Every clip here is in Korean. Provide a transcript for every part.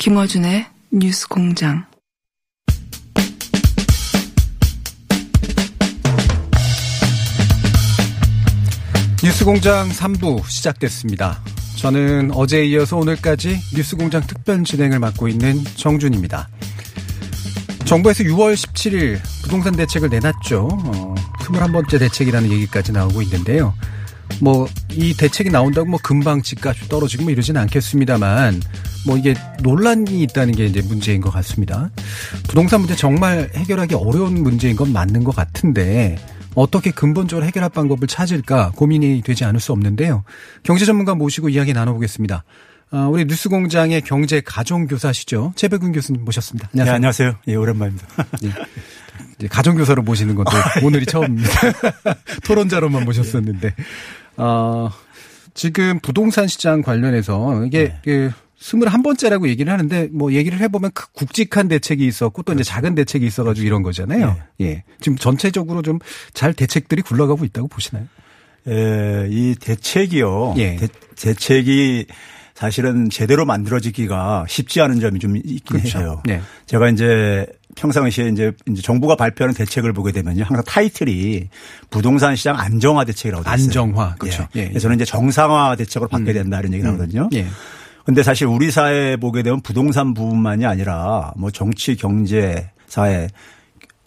김어준의 뉴스 공장. 뉴스 공장 3부 시작됐습니다. 저는 어제에 이어서 오늘까지 뉴스 공장 특별 진행을 맡고 있는 정준입니다. 정부에서 6월 17일 부동산 대책을 내놨죠. 어, 21번째 대책이라는 얘기까지 나오고 있는데요. 뭐, 이 대책이 나온다고 뭐 금방 집값이 떨어지고 뭐 이러진 않겠습니다만, 뭐 이게 논란이 있다는 게 이제 문제인 것 같습니다. 부동산 문제 정말 해결하기 어려운 문제인 건 맞는 것 같은데, 어떻게 근본적으로 해결할 방법을 찾을까 고민이 되지 않을 수 없는데요. 경제 전문가 모시고 이야기 나눠보겠습니다. 아, 우리 뉴스공장의 경제 가정교사시죠. 최백운 교수님 모셨습니다. 안녕하세요. 네, 안녕하세요. 예, 오랜만입니다. 예. 가정교사로 모시는 것도 오늘이 처음입니다. 토론자로만 모셨었는데. 어, 지금 부동산 시장 관련해서 이게 네. 그 21번째라고 얘기를 하는데 뭐 얘기를 해보면 굵직한 대책이 있었고 또 그렇죠. 이제 작은 대책이 있어가지고 이런 거잖아요. 네. 예. 지금 전체적으로 좀 잘 대책들이 굴러가고 있다고 보시나요? 예, 이 대책이요. 예. 대, 대책이 사실은 제대로 만들어지기가 쉽지 않은 점이 좀 있긴 그렇죠. 해요. 네. 제가 이제 평상시에 이제, 이제 정부가 발표하는 대책을 보게 되면요. 항상 타이틀이 부동산 시장 안정화 대책이라고 되어 있어요. 안정화. 그렇죠. 예. 예. 저는 이제 정상화 대책으로 바뀌어야 음. 된다 이런 얘기 나거든요. 음. 예. 근데 사실 우리 사회에 보게 되면 부동산 부분만이 아니라 뭐 정치, 경제, 사회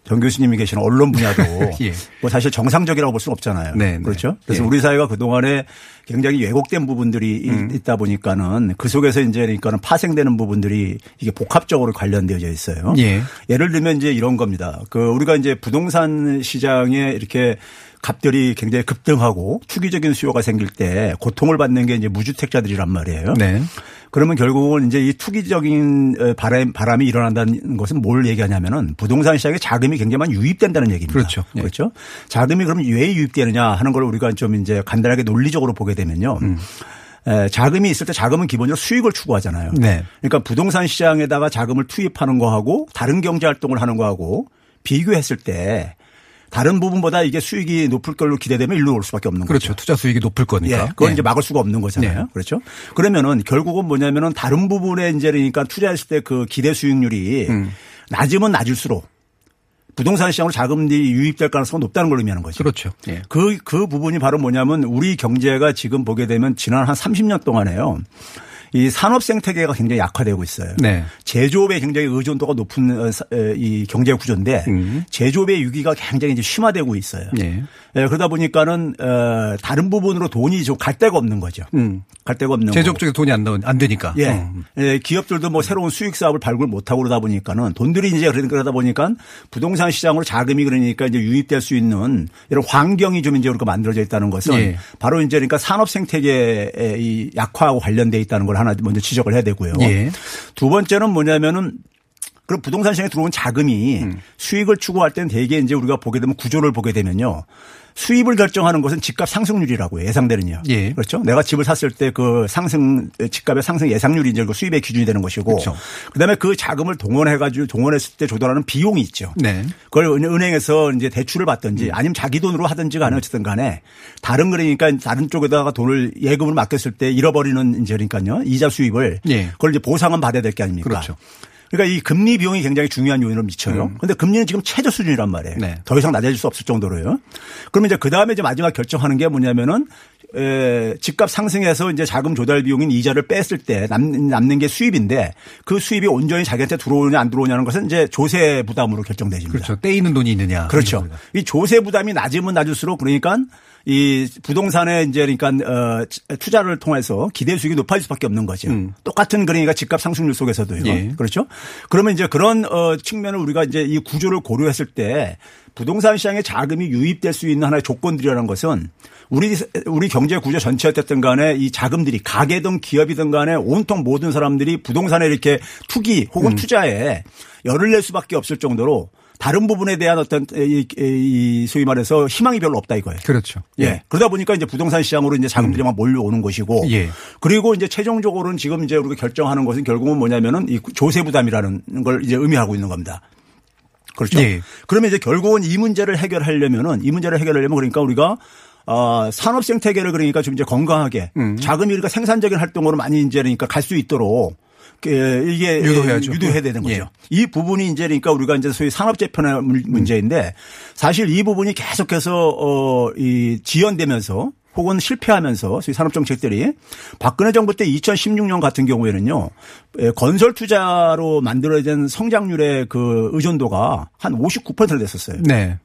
정 교수님이 계시는 언론 분야도 예. 뭐 사실 정상적이라고 볼 수는 없잖아요. 네, 네. 그렇죠. 그래서 예. 우리 사회가 그 동안에 굉장히 왜곡된 부분들이 음. 있다 보니까는 그 속에서 이제 그러니까는 파생되는 부분들이 이게 복합적으로 관련되어져 있어요. 예. 예를 들면 이제 이런 겁니다. 그 우리가 이제 부동산 시장에 이렇게 값들이 굉장히 급등하고 투기적인 수요가 생길 때 고통을 받는 게 이제 무주택자들이란 말이에요. 네. 그러면 결국은 이제 이 투기적인 어, 바람, 바람이 일어난다는 것은 뭘 얘기하냐면은 부동산 시장에 자금이 굉장히 많이 유입된다는 얘기입니다. 그렇죠. 네. 그렇죠. 자금이 그럼 왜 유입되느냐 하는 걸 우리가 좀 이제 간단하게 논리적으로 보게 되면요. 음. 자금이 있을 때 자금은 기본적으로 수익을 추구하잖아요. 네. 그러니까 부동산 시장에다가 자금을 투입하는 거하고 다른 경제 활동을 하는 거하고 비교했을 때 다른 부분보다 이게 수익이 높을 걸로 기대되면 일로 올 수밖에 없는 그렇죠. 거죠. 투자 수익이 높을 거니까. 예, 그건 네. 이제 막을 수가 없는 거잖아요. 네. 그렇죠. 그러면은 결국은 뭐냐면은 다른 부분에 이제 그러니까 투자했을 때 그 기대 수익률이 음. 낮으면 낮을수록 부동산 시장으로 자금들이 유입될 가능성이 높다는 걸 의미하는 거죠. 그렇죠. 예. 그, 그 부분이 바로 뭐냐면 우리 경제가 지금 보게 되면 지난 한 30년 동안에요. 이 산업 생태계가 굉장히 약화되고 있어요. 네. 제조업에 굉장히 의존도가 높은 어, 이 경제 구조인데 음. 제조업의 위기가 굉장히 이제 심화되고 있어요. 네. 예, 그러다 보니까는 어 다른 부분으로 돈이 좀 갈 데가 없는 거죠. 음. 갈 데가 없는 제조업 쪽에 돈이 안, 안 되니까. 예. 어. 예. 기업들도 뭐 새로운 수익 사업을 발굴 못 하고 그러다 보니까는 돈들이 이제 그러다 보니까 부동산 시장으로 자금이 그러니까 이제 유입될 수 있는 이런 환경이 좀 이제 우리가 만들어져 있다는 것은 예. 바로 이제 그러니까 산업 생태계의 이 약화하고 관련돼 있다는 걸 하나 먼저 지적을 해야 되고요. 예. 두 번째는 뭐냐면은 그럼 부동산 시장에 들어온 자금이 음. 수익을 추구할 때는 대개 이제 우리가 보게 되면 구조를 보게 되면요. 수입을 결정하는 것은 집값 상승률이라고 예상되는요. 예. 그렇죠. 내가 집을 샀을 때 그 상승 집값의 상승 예상률이 이제 그 수입의 기준이 되는 것이고 그렇죠. 그다음에 그 자금을 동원해 가지고 동원했을 때 조달하는 비용이 있죠. 네. 그걸 은- 은행에서 이제 대출을 받든지 아니면 자기 돈으로 하든지 간에 어쨌든 간에 다른 그러니까 다른 쪽에다가 돈을 예금을 맡겼을 때 잃어버리는 이제 그러니까요. 이자 수입을 예. 그걸 이제 보상은 받아야 될 게 아닙니까? 그렇죠. 그러니까 이 금리 비용이 굉장히 중요한 요인을 미쳐요. 그런데 금리는 지금 최저 수준이란 말이에요. 음. 네. 더 이상 낮아질 수 없을 정도로요. 그러면 이제 그 다음에 이제 마지막 결정하는 게 뭐냐면은 에, 집값 상승해서 이제 자금 조달 비용인 이자를 뺐을 때 남, 남는 게 수입인데 그 수입이 온전히 자기한테 들어오느냐 안 들어오냐는 것은 이제 조세 부담으로 결정되집니다. 그렇죠. 떼이는 돈이 있느냐. 그렇죠. 이 조세 부담이 낮으면 낮을수록 그러니까 이 부동산에 이제 그러니까 어 투자를 통해서 기대 수익이 높아질 수밖에 없는 거죠. 똑같은 그러니까 집값 상승률 속에서도요. 예. 그렇죠. 그러면 이제 그런 어 측면을 우리가 이제 이 구조를 고려했을 때 부동산 시장에 자금이 유입될 수 있는 하나의 조건들이라는 것은 우리 우리 경제 구조 전체 어쨌든 간에 이 자금들이 가게든 기업이든 간에 온통 모든 사람들이 부동산에 이렇게 투기 혹은 투자에 열을 낼 수밖에 없을 정도로 다른 부분에 대한 어떤 이, 이 소위 말해서 희망이 별로 없다 이거예요. 그렇죠. 예. 그러다 보니까 이제 부동산 시장으로 이제 자금들이 막 몰려오는 것이고. 예. 그리고 이제 최종적으로는 지금 이제 우리가 결정하는 것은 결국은 뭐냐면은 이 조세 부담이라는 걸 이제 의미하고 있는 겁니다. 그렇죠. 예. 그러면 이제 결국은 이 문제를 해결하려면은 이 문제를 해결하려면 그러니까 우리가 어, 산업 생태계를 그러니까 좀 이제 건강하게 음. 자금이 우리가 생산적인 활동으로 많이 이제 그러니까 갈 수 있도록 그 이게 유도해야죠. 유도해야 되는 거죠. 예. 이 부분이 이제 그러니까 우리가 이제 소위 산업 재편의 문- 문제인데 사실 이 부분이 계속해서 어이 지연되면서 혹은 실패하면서 소위 산업 정책들이 박근혜 정부 때 2016년 같은 경우에는요 에, 건설 투자로 만들어진 성장률의 그 의존도가 한 59%나 됐었어요. 네.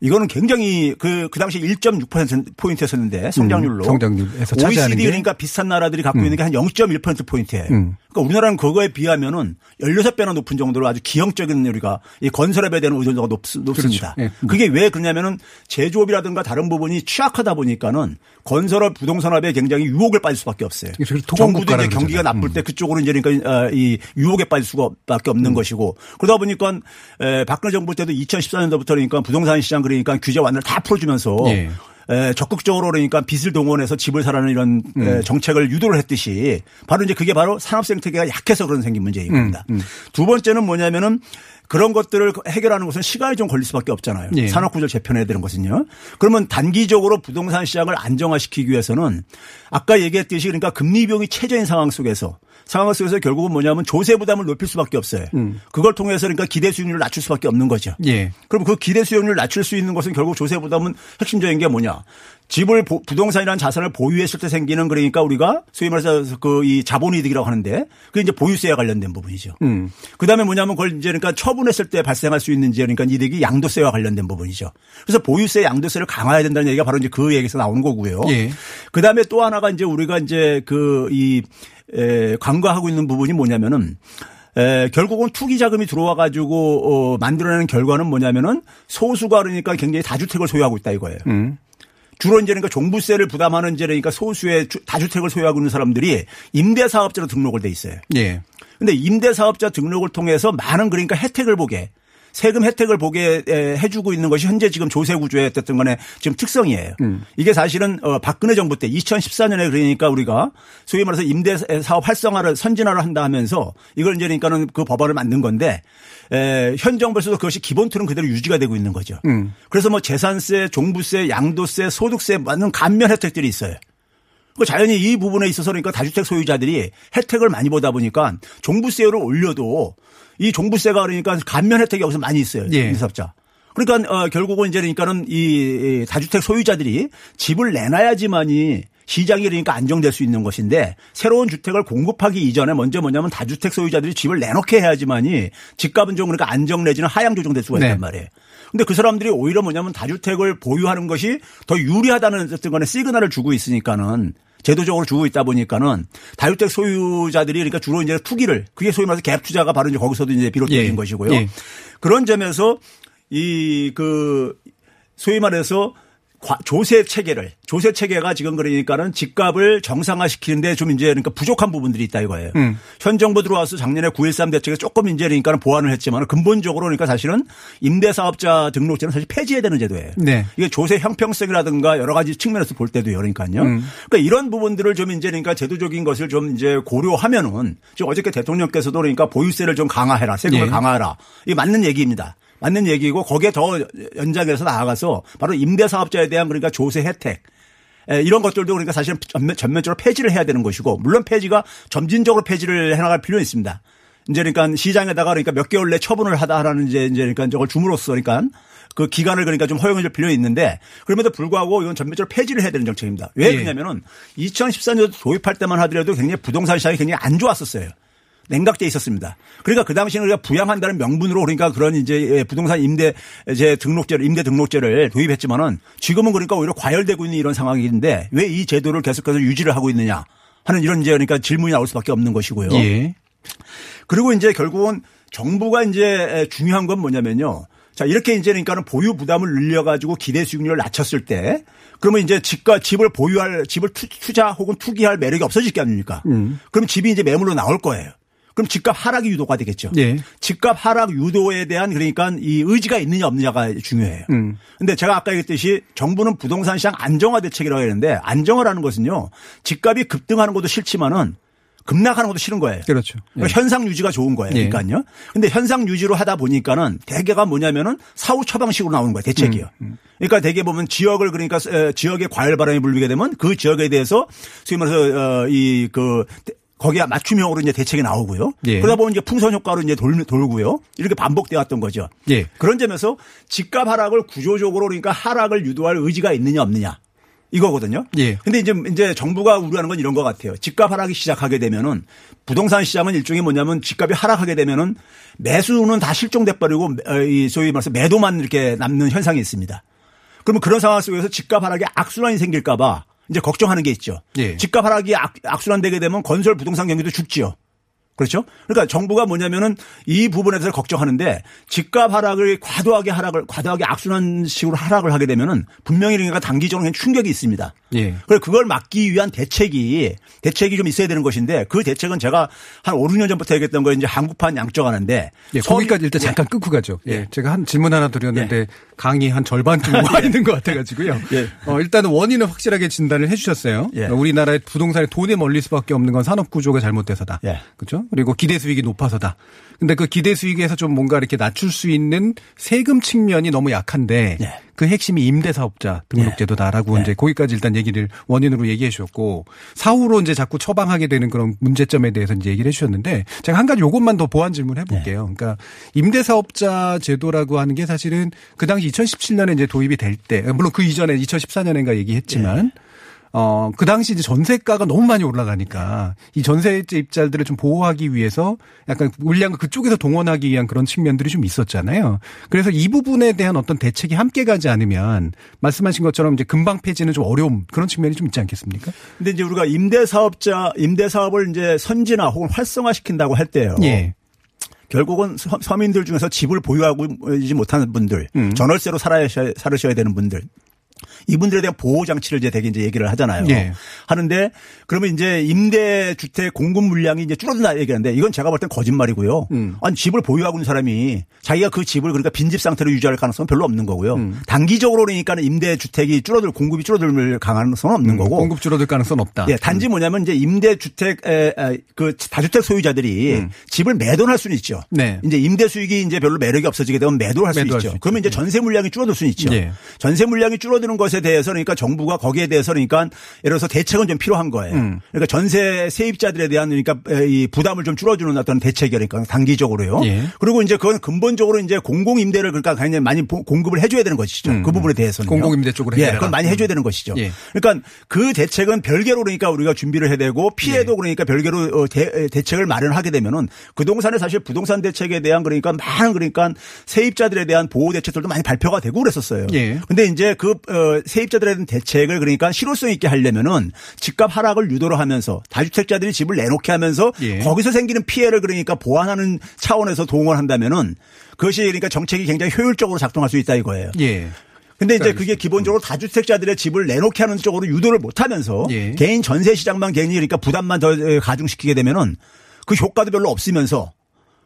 이거는 굉장히 그, 그 당시 1.6%포인트였었는데 성장률로. 음, 성장률에서 차지하는 OECD 게. 그러니까 비싼 나라들이 갖고 있는 게 한 0.1%포인트예요. 음. 그러니까 우리나라는 그거에 비하면은 16배나 높은 정도로 아주 기형적인 우리가 이 건설업에 대한 의존도가 높, 높습니다. 그렇죠. 예. 그게 왜 그러냐면은 제조업이라든가 다른 부분이 취약하다 보니까는 건설업 부동산업에 굉장히 유혹을 빠질 수밖에 없어요. 정부도 이제 경기가 거잖아요. 나쁠 때 그쪽으로 이제 그러니까 어, 이 유혹에 빠질 수밖에 없는 것이고 그러다 보니까 에, 박근혜 정부 때도 2014년도부터 그러니까 부동산 시장 그러니까 규제 완화를 다 풀어주면서 예. 에, 적극적으로 그러니까 빚을 동원해서 집을 사라는 이런 에, 정책을 유도를 했듯이 바로 이제 그게 바로 산업 생태계가 약해서 그런 생긴 문제인 겁니다. 두 번째는 뭐냐면은 그런 것들을 해결하는 것은 시간이 좀 걸릴 수밖에 없잖아요. 예. 산업 구조를 재편해야 되는 것은요. 그러면 단기적으로 부동산 시장을 안정화시키기 위해서는 아까 얘기했듯이 그러니까 금리 비용이 최저인 상황 속에서 상황 속에서 결국은 뭐냐면 조세 부담을 높일 수밖에 없어요. 그걸 통해서 그러니까 기대 수익률을 낮출 수밖에 없는 거죠. 예. 그럼 그 기대 수익률을 낮출 수 있는 것은 결국 조세 부담은 핵심적인 게 뭐냐? 집을 보- 부동산이라는 자산을 보유했을 때 생기는 그러니까 우리가 소위 말해서 그 이 자본이득이라고 하는데 그게 이제 보유세와 관련된 부분이죠. 음. 그다음에 뭐냐면 그걸 이제 그러니까 처분했을 때 발생할 수 있는 이제 그러니까 이득이 양도세와 관련된 부분이죠. 그래서 보유세 양도세를 강화해야 된다는 얘기가 바로 이제 그 얘기에서 나오는 거고요. 예. 그다음에 또 하나가 이제 우리가 이제 그이 관과하고 있는 부분이 뭐냐면은 에, 결국은 투기 자금이 들어와 가지고 어, 만들어내는 결과는 뭐냐면은 소수가 그러니까 굉장히 다주택을 소유하고 있다 이거예요. 음. 주로 이제 그러니까 종부세를 부담하는 이제 그러니까 소수의 주- 다주택을 소유하고 있는 사람들이 임대사업자로 등록을 돼 있어요. 예. 근데 임대사업자 등록을 통해서 많은 그러니까 혜택을 보게 세금 혜택을 보게 에, 해주고 있는 것이 현재 지금 조세 구조의 어쨌든 간에 지금 특성이에요. 이게 사실은 어, 박근혜 정부 때 2014년에 그러니까 우리가 소위 말해서 임대 사업 활성화를 선진화를 한다 하면서 이걸 이제 그러니까는 그 법안을 만든 건데 에, 현 정부에서도 그것이 기본 틀은 그대로 유지가 되고 있는 거죠. 그래서 뭐 재산세, 종부세, 양도세, 소득세 많은 감면 혜택들이 있어요. 그 자연히 이 부분에 있어서 그러니까 다주택 소유자들이 혜택을 많이 보다 보니까 종부세를 올려도 이 종부세가 그러니까 감면 혜택이 여기서 많이 있어요. 예. 임대사업자. 그러니까 어 결국은 이제 그러니까는 이 다주택 소유자들이 집을 내놔야지만이 시장이 그러니까 안정될 수 있는 것인데 새로운 주택을 공급하기 이전에 먼저 뭐냐면 다주택 소유자들이 집을 내놓게 해야지만이 집값은 좀 그러니까 안정 내지는 하향 조정될 수가 네. 있단 말이에요. 근데 그 사람들이 오히려 뭐냐면 다주택을 보유하는 것이 더 유리하다는 어쨌든 간에 시그널을 주고 있으니까는 제도적으로 주고 있다 보니까는 다주택 소유자들이 그러니까 주로 이제 투기를 그게 소위 말해서 갭 투자가 바로 이제 거기서도 이제 비롯된 예. 것이고요. 예. 그런 점에서 이 그 소위 말해서 조세 체계를 조세 체계가 지금 그러니까는 집값을 정상화시키는데 좀 이제 그러니까 부족한 부분들이 있다 이거예요. 음. 현 정부 들어와서 작년에 9.13 대책에 조금 이제 그러니까 보완을 했지만 근본적으로 그러니까 사실은 임대사업자 등록제는 사실 폐지해야 되는 제도예요. 네. 이게 조세 형평성이라든가 여러 가지 측면에서 볼 때도요. 그러니까요. 음. 그러니까 이런 부분들을 좀 이제 그러니까 제도적인 것을 좀 이제 고려하면은 지금 어저께 대통령께서도 그러니까 보유세를 좀 강화해라 세금을 네. 강화해라 이게 맞는 얘기입니다. 맞는 얘기고 거기에 더 연장해서 나아가서 바로 임대사업자에 대한 그러니까 조세 혜택 이런 것들도 그러니까 사실은 전면적으로 폐지를 해야 되는 것이고 물론 폐지가 점진적으로 폐지를 해나갈 필요는 있습니다. 이제 그러니까 시장에다가 그러니까 몇 개월 내 처분을 하다라는 이제 이제 그러니까 저걸 줌으로써 그러니까 그 기간을 그러니까 좀 허용해 줄 필요는 있는데 그럼에도 불구하고 이건 전면적으로 폐지를 해야 되는 정책입니다. 왜 예. 그러냐면은 2014년도 도입할 때만 하더라도 굉장히 부동산 시장이 굉장히 안 좋았었어요. 냉각돼 있었습니다. 그러니까 그 당시에는 우리가 부양한다는 명분으로 그러니까 그런 이제 부동산 임대 제 등록제를 임대 등록제를 도입했지만은 지금은 그러니까 오히려 과열되고 있는 이런 상황인데 왜 이 제도를 계속해서 유지를 하고 있느냐 하는 이런 이제 그러니까 질문이 나올 수밖에 없는 것이고요. 예. 그리고 이제 결국은 정부가 이제 중요한 건 뭐냐면요. 자, 이렇게 이제 그러니까는 보유 부담을 늘려가지고 기대 수익률을 낮췄을 때 그러면 이제 집과 집을 보유할 집을 투자 혹은 투기할 매력이 없어질 게 아닙니까? 음. 그럼 집이 이제 매물로 나올 거예요. 그럼 집값 하락이 유도가 되겠죠. 네. 집값 하락 유도에 대한 그러니까 이 의지가 있느냐 없느냐가 중요해요. 음. 근데 제가 아까 얘기했듯이 정부는 부동산 시장 안정화 대책이라고 했는데 안정화라는 것은요. 집값이 급등하는 것도 싫지만은 급락하는 것도 싫은 거예요. 그렇죠. 예. 현상 유지가 좋은 거예요. 예. 그러니까요. 근데 현상 유지로 하다 보니까는 대개가 뭐냐면은 사후 처방식으로 나오는 거예요. 대책이요. 음, 음. 그러니까 대개 보면 지역을 그러니까 지역에 과열 바람이 불리게 되면 그 지역에 대해서 소위 말해서 어, 이그 거기에 맞춤형으로 이제 대책이 나오고요. 예. 그러다 보면 이제 풍선 효과로 이제 돌, 돌고요. 이렇게 반복되어 왔던 거죠. 예. 그런 점에서 집값 하락을 구조적으로 그러니까 하락을 유도할 의지가 있느냐 없느냐. 이거거든요. 예. 근데 이제 이제 정부가 우려하는 건 이런 것 같아요. 집값 하락이 시작하게 되면은 부동산 시장은 일종의 뭐냐면 집값이 하락하게 되면은 매수는 다 실종돼 버리고 어, 이 소위 말해서 매도만 이렇게 남는 현상이 있습니다. 그러면 그런 상황 속에서 집값 하락에 악순환이 생길까 봐 이제 걱정하는 게 있죠. 예. 집값 하락이 악, 악순환되게 되면 건설 부동산 경기도 죽지요. 그렇죠? 그러니까 정부가 뭐냐면은 이 부분에 대해서 걱정하는데 집값 하락을 과도하게 하락을 과도하게 악순환식으로 하락을 하게 되면은 분명히 그러니까 단기적으로 충격이 있습니다. 예. 그래 그걸 막기 위한 대책이 대책이 좀 있어야 되는 것인데 그 대책은 제가 한 5, 6년 전부터 얘기했던 거 이제 한국판 양적하는데 예, 거기까지 일단 예. 잠깐 끊고 가죠. 예. 예. 제가 한 질문 하나 드렸는데 예. 강의 한 절반쯤 와 예. 있는 것 같아가지고요. 예. 어, 일단은 원인은 확실하게 진단을 해주셨어요. 우리나라의 부동산의 돈에 몰릴 수밖에 없는 건 산업 구조가 잘못돼서다. 그렇죠? 그리고 기대 수익이 높아서다. 근데 그 기대 수익에서 좀 뭔가 이렇게 낮출 수 있는 세금 측면이 너무 약한데 네. 그 핵심이 임대사업자 등록제도다라고 네. 이제 거기까지 일단 얘기를 원인으로 얘기해 주셨고 사후로 이제 자꾸 처방하게 되는 그런 문제점에 대해서 이제 얘기를 해 주셨는데 제가 한 가지 요것만 더 보완 질문 해 볼게요. 네. 그러니까 임대사업자 제도라고 하는 게 사실은 그 당시 2017년에 이제 도입이 될 때 물론 그 이전에 2014년인가 얘기했지만 네. 어, 그 당시 이제 전세가가 너무 많이 올라가니까 이 전세제 입자들을 좀 보호하기 위해서 약간 물량을 그쪽에서 동원하기 위한 그런 측면들이 좀 있었잖아요. 그래서 이 부분에 대한 어떤 대책이 함께 가지 않으면 말씀하신 것처럼 이제 금방 폐지는 좀 어려움 그런 측면이 좀 있지 않겠습니까? 근데 이제 우리가 임대 사업자, 임대 사업을 이제 선진화 혹은 활성화시킨다고 할 때요. 예. 결국은 서민들 중에서 집을 보유하고 있지 못하는 분들, 음. 전월세로 살아야 살으셔야 되는 분들, 이분들에 대한 보호 장치를 이제 되게 이제 얘기를 하잖아요. 네. 하는데 그러면 이제 임대 주택 공급 물량이 이제 줄어든다 얘기하는데 이건 제가 볼 땐 거짓말이고요. 음. 아니 집을 보유하고 있는 사람이 자기가 그 집을 그러니까 빈집 상태로 유지할 가능성은 별로 없는 거고요. 음. 단기적으로 그러니까 임대 주택이 줄어들 공급이 줄어들 가능성은 없는 음. 거고. 공급 줄어들 가능성은 없다. 예, 단지 음. 뭐냐면 이제 임대 주택 그 다주택 소유자들이 음. 집을 매도할 수는 있죠. 네. 이제 임대 수익이 이제 별로 매력이 없어지게 되면 매도를 할수 있죠. 수 그러면 이제 네. 전세 물량이 줄어들 수는 있죠. 네. 전세 물량이 줄어드는 것에 대해서 그러니까 정부가 거기에 대해서 그러니까 예를 들어서 대책은 좀 필요한 거예요. 음. 그러니까 전세 세입자들에 대한 그러니까 이 부담을 좀 줄어주는 어떤 대책이니까 단기적으로요. 예. 그리고 이제 그건 근본적으로 이제 공공 임대를 그러니까 굉장히 많이 공급을 해줘야 되는 것이죠. 음. 그 부분에 대해서는 공공 임대 쪽으로 예, 그건 많이 해줘야 되는 것이죠. 예. 그러니까 그 대책은 별개로 그러니까 우리가 준비를 해야 되고 피해도 예. 그러니까 별개로 어, 대, 대책을 마련하게 되면은 그 동산에 사실 부동산 대책에 대한 그러니까 많은 그러니까 세입자들에 대한 보호 대책들도 많이 발표가 되고 그랬었어요. 예. 근데 이제 그 어, 세입자들에 대한 대책을 그러니까 실효성 있게 하려면은 집값 하락을 유도를 하면서 다주택자들이 집을 내놓게 하면서 예. 거기서 생기는 피해를 그러니까 보완하는 차원에서 동원한다면은 그것이 그러니까 정책이 굉장히 효율적으로 작동할 수 있다 이거예요. 예. 근데 이제 그게 기본적으로 다주택자들의 집을 내놓게 하는 쪽으로 유도를 못 하면서 예. 개인 전세 시장만 괜히 그러니까 부담만 더 가중시키게 되면은 그 효과도 별로 없으면서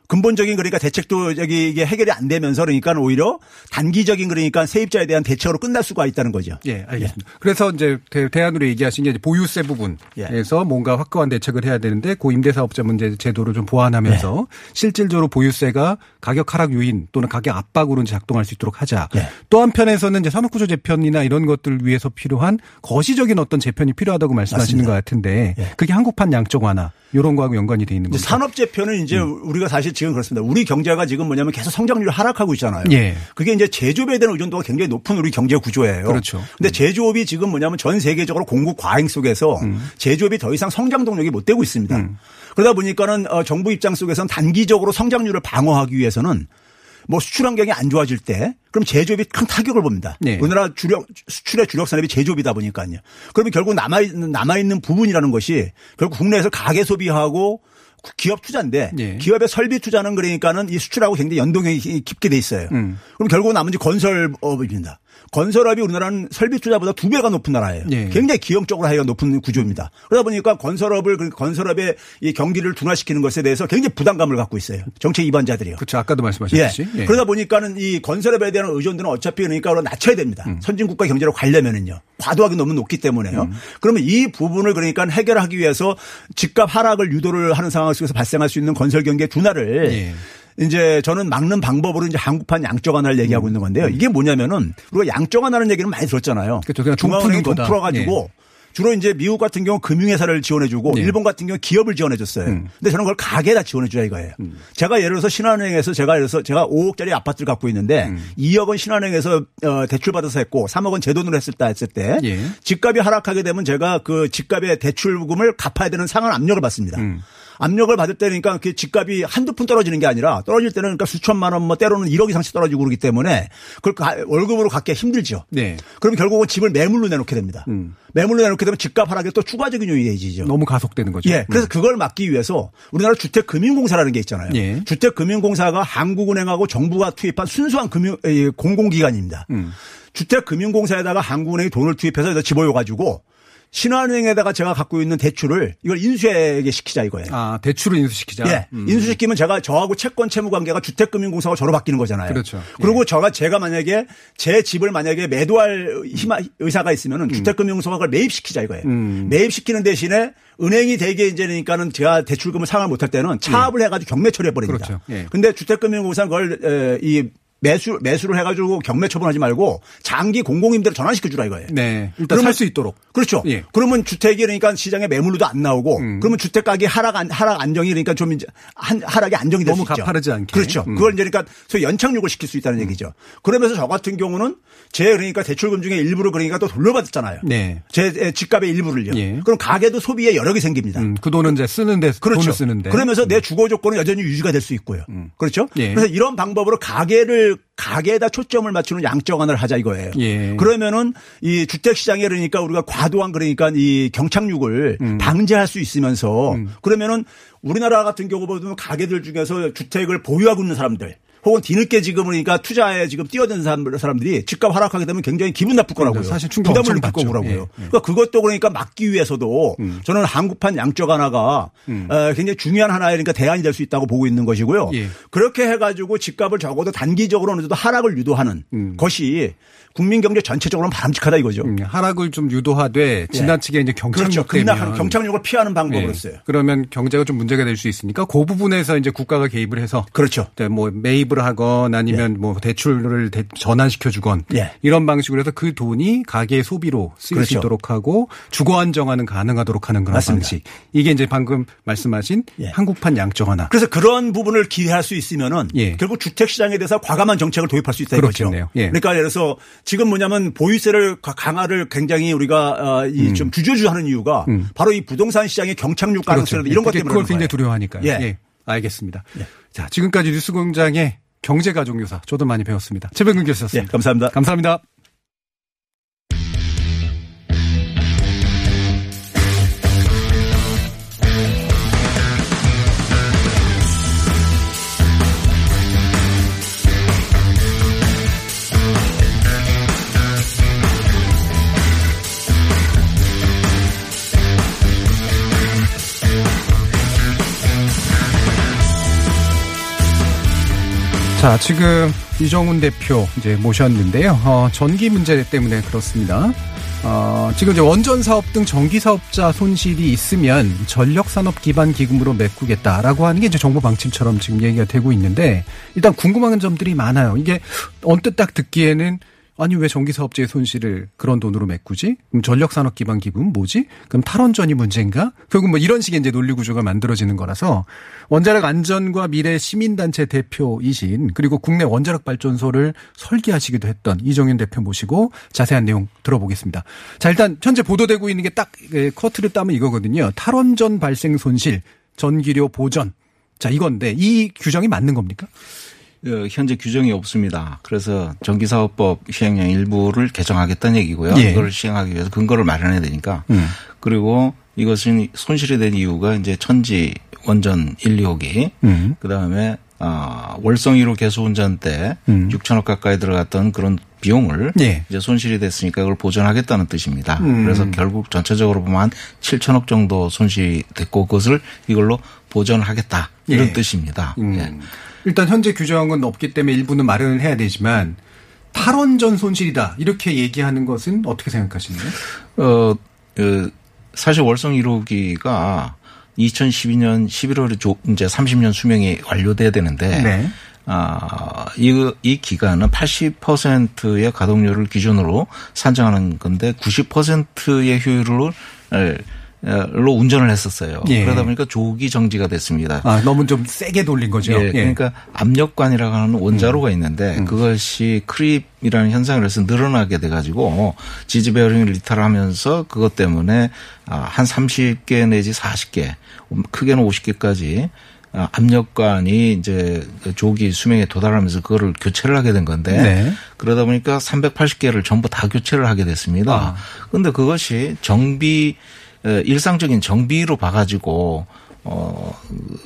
근본적인 그러니까 대책도 저기 이게 해결이 안 되면서 그러니까 오히려 단기적인 그러니까 세입자에 대한 대책으로 끝날 수가 있다는 거죠. 예, 알겠습니다. 그래서 이제 대, 대안으로 얘기하신 게 보유세 부분에서 뭔가 확고한 대책을 해야 되는데 고 임대사업자 문제 제도를 좀 보완하면서 실질적으로 보유세가 가격 하락 요인 또는 가격 압박으로 이제 작동할 수 있도록 하자. 예. 또 한편에서는 이제 산업구조 재편이나 이런 것들을 위해서 필요한 거시적인 어떤 재편이 필요하다고 말씀하시는 맞습니다. 것 같은데 예. 그게 한국판 양적 완화 이런 거하고 연관이 돼 있는 거죠. 산업 재편은 이제 우리가 사실 지금 그렇습니다. 우리 경제가 지금 뭐냐면 계속 성장률이 하락하고 있잖아요. 예. 그게 이제 제조업에 대한 의존도가 굉장히 높은 우리 경제 구조예요. 그렇죠. 근데 제조업이 지금 뭐냐면 전 세계적으로 공급 과잉 속에서 음. 제조업이 더 이상 성장 동력이 못 되고 있습니다. 그러다 보니까는 어, 정부 입장 속에서는 단기적으로 성장률을 방어하기 위해서는 뭐 수출 환경이 안 좋아질 때 그럼 제조업이 큰 타격을 봅니다. 네. 우리나라 주력 수출의 주력 산업이 제조업이다 보니까요. 그러면 결국 남아 있는 남아 있는 부분이라는 것이 결국 국내에서 가계 소비하고 기업 투자인데 예. 기업의 설비 투자는 그러니까는 이 수출하고 굉장히 연동이 깊게 돼 있어요. 음. 그럼 결국 남은 지 건설 업입니다. 건설업이 우리나라는 설비 투자보다 두 배가 높은 나라예요. 예. 굉장히 기형적으로 하기가 높은 구조입니다. 그러다 보니까 건설업을 그 건설업의 이 경기를 둔화시키는 것에 대해서 굉장히 부담감을 갖고 있어요. 정책 위반자들이요. 그렇죠. 아까도 예. 말씀하셨듯이. 예. 그러다 보니까는 이 건설업에 대한 의존도는 어차피 그러니까 낮춰야 됩니다. 음. 선진 국가 경제로 가려면은요. 과도하게 너무 높기 때문에요. 음. 그러면 이 부분을 그러니까 해결하기 위해서 집값 하락을 유도를 하는 상황 속에서 발생할 수 있는 건설 경기의 둔화를 예. 이제 저는 막는 방법으로 이제 한국판 양적 완화를 음. 얘기하고 있는 건데요. 이게 뭐냐면은 우리가 양적 완화는 얘기는 많이 들었잖아요. 그렇죠. 그냥 돈 중앙은행이 돈. 풀어가지고 주로 이제 미국 같은 경우 금융회사를 지원해주고 예. 일본 같은 경우 기업을 지원해줬어요. 근데 저는 그걸 가게에다 지원해줘야 이거예요. 제가 예를 들어서 신한은행에서 제가 예를 들어서 제가 5억짜리 아파트를 갖고 있는데 2억 원 신한은행에서 어, 대출 받아서 했고 3억 원 제 돈으로 했을 때 했을 때 예. 집값이 하락하게 되면 제가 그 집값의 대출금을 갚아야 되는 상한 압력을 받습니다. 압력을 받을 때니까 그 집값이 한두 푼 떨어지는 게 아니라 떨어질 때는 그러니까 수천만 원 뭐 때로는 1억 이상씩 떨어지고 그러기 때문에 그걸 가- 월급으로 갚기가 힘들죠. 네. 그러면 결국은 집을 매물로 내놓게 됩니다. 매물로 내놓게 되면 집값 하락에 또 추가적인 요인이 되지죠. 너무 가속되는 거죠. 예. 그래서 그걸 막기 위해서 우리나라 주택금융공사라는 게 있잖아요. 예. 주택금융공사가 한국은행하고 정부가 투입한 순수한 금융 이, 공공기관입니다. 음. 주택금융공사에다가 한국은행이 돈을 투입해서 여기다 집어여가지고 신한은행에다가 제가 갖고 있는 대출을 이걸 인수하게 시키자 이거예요. 아, 대출을 인수시키자. 예. 음. 인수시키면 제가 저하고 채권 채무 관계가 주택금융공사하고 저로 바뀌는 거잖아요. 그렇죠. 그리고 저가 제가 만약에 제 집을 만약에 매도할 희망 의사가 있으면은 주택금융공사가 그걸 매입시키자 이거예요. 음. 매입시키는 대신에 은행이 대개 이제 그러니까는 제가 대출금을 상환 못할 때는 차압을 해가지고 경매 처리해 버립니다. 그렇죠. 예. 근데 주택금융공사는 그걸 에, 이 매수 매수를 해가지고 경매 처분하지 말고 장기 공공임대로 전환시켜 주라 이거예요. 네. 일단 살 수 있도록. 그렇죠. 예. 그러면 주택이 그러니까 시장에 매물로도 안 나오고 음. 그러면 주택 가격 하락 안, 하락 안정이 그러니까 좀 이제 한 하락이 안정이 될수 너무 있죠. 가파르지 않게. 그렇죠. 음. 그걸 이제 그러니까 소위 연착륙을 시킬 수 있다는 얘기죠. 그러면서 저 같은 경우는 제 그러니까 대출금 중에 일부를 그러니까 또 돌려받았잖아요. 네. 제 집값의 일부를요. 예. 그럼 가게도 소비에 여력이 생깁니다. 음, 그 돈은 이제 쓰는데 그렇죠. 돈을 쓰는데. 음. 그러면서 내 주거 조건은 여전히 유지가 될 수 있고요. 그렇죠? 예. 그래서 이런 방법으로 가게를 가게에다 초점을 맞추는 양적 완화를 하자 이거예요. 예. 그러면은 이 주택 시장에 그러니까 우리가 과도한 그러니까 이 경착륙을 음. 방지할 수 있으면서 그러면은 우리나라 같은 경우 보면 가게들 중에서 주택을 보유하고 있는 사람들 혹은 뒤늦게 지금 그러니까 투자에 지금 뛰어든 사람- 사람들이 집값 하락하게 되면 굉장히 기분 나쁠 거라고요. 사실 충격 부담을 느낄. 거라고요. 예, 예. 그러니까 그것도 그러니까 막기 위해서도 저는 한국판 양적 완화가 음. 어, 굉장히 중요한 하나의 그러니까 대안이 될 수 있다고 보고 있는 것이고요. 예. 그렇게 해가지고 집값을 적어도 단기적으로 어느 정도 하락을 유도하는 음. 것이 국민 경제 전체적으로는 바람직하다 이거죠. 음, 하락을 좀 유도하되 지나치게 이제 경착륙 그렇죠. 되면 경착륙을 피하는 방법으로서요. 예. 그러면 경제가 좀 문제가 될 수 있으니까 그 부분에서 이제 국가가 개입을 해서 그렇죠. 네, 뭐 매입을 하건 아니면 뭐 대출을 대- 전환시켜 주건 예. 이런 방식으로 해서 그 돈이 가계 소비로 쓰일 수 그렇죠. 있도록 하고 주거 안정화는 가능하도록 하는 그런 맞습니다. 방식. 이게 이제 방금 말씀하신 예. 한국판 양적 완화. 그래서 그런 부분을 기대할 수 있으면은 예. 결국 주택 시장에 대해서 과감한 정책을 도입할 수 있다 이거죠. 그렇겠네요. 예. 그러니까 예를 들어서 지금 뭐냐면 보유세를 가- 강화를 굉장히 우리가 음. 이좀 주저주하는 이유가 바로 이 부동산 시장의 경착륙 가능성 그렇죠. 이런 것 때문에 그걸 굉장히 거예요. 두려워하니까요. 예. 예. 알겠습니다. 자, 지금까지 뉴스공장의 경제가족요사 저도 많이 배웠습니다. 최백근 예, 교수였습니다. 감사합니다. 감사합니다. 자, 지금 이정훈 대표 이제 모셨는데요. 어, 전기 문제 때문에 그렇습니다. 어, 지금 이제 원전 사업 등 전기 사업자 손실이 있으면 전력 산업 기반 기금으로 메꾸겠다라고 하는 게 이제 정부 방침처럼 지금 얘기가 되고 있는데 일단 궁금한 점들이 많아요. 이게 언뜻 딱 듣기에는 아니 왜 전기 사업자의 손실을 그런 돈으로 메꾸지? 그럼 전력 산업 기반 기금 뭐지? 그럼 탈원전이 문제인가? 결국 뭐 이런 식의 이제 논리 구조가 만들어지는 거라서 원자력 안전과 미래 시민단체 대표이신 그리고 국내 원자력 발전소를 설계하시기도 했던 이정윤 대표 모시고 자세한 내용 들어보겠습니다. 자 일단 현재 보도되고 있는 게 딱 커트를 따면 이거거든요. 탈원전 발생 손실 전기료 보전 자 이건데 이 규정이 맞는 겁니까? 어, 현재 규정이 없습니다. 그래서 전기사업법 시행령 일부를 개정하겠다는 얘기고요. 예. 이걸 시행하기 위해서 근거를 마련해야 되니까. 음. 그리고 이것은 손실이 된 이유가 이제 천지 원전 1, 2호기 음. 그 다음에 아, 월성 1호 개소 운전 때 음. 6천억 가까이 들어갔던 그런 비용을 예. 이제 손실이 됐으니까 그걸 보전하겠다는 뜻입니다. 음. 그래서 결국 전체적으로 보면 한 7천억 정도 손실이 됐고 그것을 이걸로 보전하겠다 이런 예. 뜻입니다. 음. 예. 일단 현재 규정은 없기 때문에 일부는 마련을 해야 되지만 탈원전 손실이다 이렇게 얘기하는 것은 어떻게 생각하시나요? 어, 어, 사실 월성 1호기가 2012년 11월에 조, 이제 30년 수명이 완료돼야 되는데 네. 아, 이, 이 기간은 80%의 가동률을 기준으로 산정하는 건데 90%의 효율을 로 운전을 했었어요. 예. 그러다 보니까 조기 정지가 됐습니다. 아 너무 좀 세게 돌린 거죠. 예, 그러니까 압력관이라고 하는 원자로가 있는데 그것이 크립이라는 현상을 해서 늘어나게 돼 가지고 지지 베어링을 이탈하면서 그것 때문에 아, 한 30개 내지 40개, 크게는 50개까지 아, 압력관이 이제 조기 수명에 도달하면서 그거를 교체를 하게 된 건데 네. 그러다 보니까 380개를 전부 다 교체를 하게 됐습니다. 아. 그런데 그것이 정비 에, 일상적인 정비로 봐가지고 어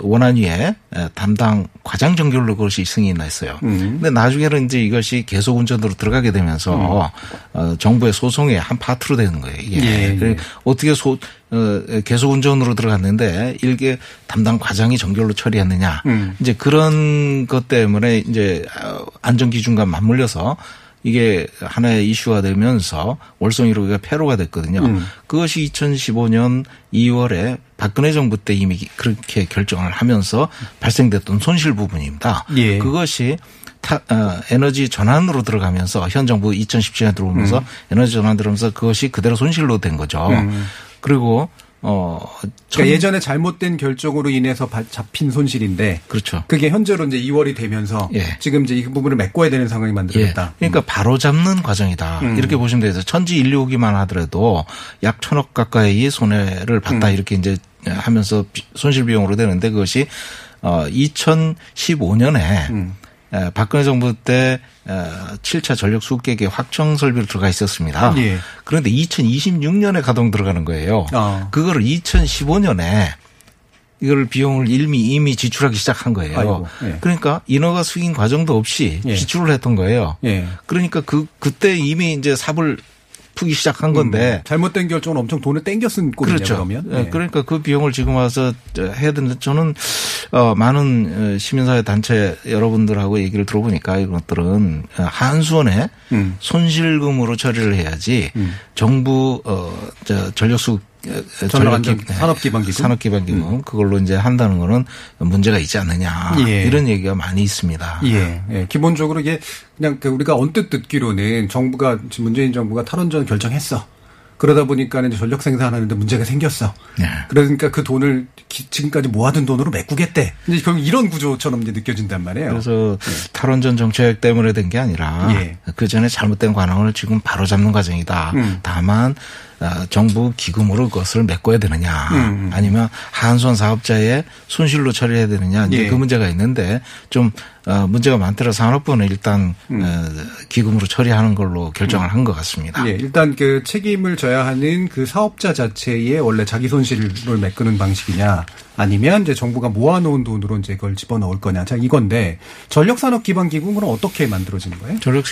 원안 위에 에, 담당 과장 정결로 그것이 승인이 났어요. 음. 근데 나중에는 이제 이것이 계속 운전으로 들어가게 되면서 어, 정부의 소송의 한 파트로 되는 거예요. 이게 예, 예. 어떻게 소 어, 계속 운전으로 들어갔는데 일개 담당 과장이 정결로 처리했느냐. 음. 이제 그런 것 때문에 이제 어, 안전 기준과 맞물려서 이게 하나의 이슈가 되면서 월성 1호기가 폐로가 됐거든요. 음. 그것이 2015년 2월에 박근혜 정부 때 이미 그렇게 결정을 하면서 발생됐던 손실 부분입니다. 예. 그것이 타, 어, 에너지 전환으로 들어가면서 현 정부 2017년에 들어오면서 에너지 전환 들어오면서 그것이 그대로 손실로 된 거죠. 음. 그리고 어 그러니까 예전에 잘못된 결정으로 인해서 바- 잡힌 손실인데 그렇죠. 그게 현재로 이제 2월이 되면서 예. 지금 이제 이 부분을 메꿔야 되는 상황이 예. 만들어졌다. 그러니까 바로 잡는 과정이다. 음. 이렇게 보시면 돼서 천지 인류기만 하더라도 약 천억 가까이 손해를 봤다. 음. 이렇게 이제 하면서 비- 손실 비용으로 되는데 그것이 어 2015년에 음. 에, 박근혜 정부 때 어, 7차 전력 수급계획에 확정 설비로 들어가 있었습니다. 예. 그런데 2026년에 가동 들어가는 거예요. 어. 그거를 2015년에 이걸 비용을 이미 이미 지출하기 시작한 거예요. 아이고, 예. 그러니까 인허가 승인 과정도 없이 예. 지출을 했던 거예요. 예. 그러니까 그 그때 이미 이제 삽을 푸기 시작한 건데 음, 잘못된 결정은 엄청 돈을 땡겨 쓴 꼴이냐 그렇죠. 그러면. 예, 그러니까 그 비용을 지금 와서 저 해야 되는데 저는 어 많은 어, 시민사회 단체 여러분들하고 얘기를 들어보니까 이것들은 어, 한수원에 음. 손실금으로 처리를 해야지 음. 정부 어저 전력수 어, 전력안전 전력기- 산업기반기금? 산업기반기금 그걸로 이제 한다는 거는 문제가 있지 않느냐 예. 이런 얘기가 많이 있습니다. 예, 예. 기본적으로 이게 그냥 그 우리가 언뜻 듣기로는 정부가 지금 문재인 정부가 탈원전 결정했어. 그러다 보니까 이제 전력 생산하는데 문제가 생겼어. 네. 그러니까 그 돈을 기- 지금까지 모아둔 돈으로 메꾸겠대. 이제 결국 이런 구조처럼 이제 느껴진단 말이에요. 그래서 탈원전 정책 때문에 된 게 아니라 예. 그 전에 잘못된 관행을 지금 바로 잡는 과정이다. 음. 다만 어, 정부 기금으로 그것을 메꿔야 되느냐, 음. 아니면 한수원 사업자의 손실로 처리해야 되느냐 이제 예. 그 문제가 있는데 좀 어, 문제가 많더라 산업부는 일단 음. 어, 기금으로 처리하는 걸로 결정을 한 것 같습니다. 예, 일단 그 책임을 져야 하는 그 사업자 자체의 원래 자기 손실을 메꾸는 방식이냐, 아니면 이제 정부가 모아놓은 돈으로 이제 그걸 집어넣을 거냐. 자, 이건데 전력산업 기반 기금은 그럼 어떻게 만들어진 거예요? 전력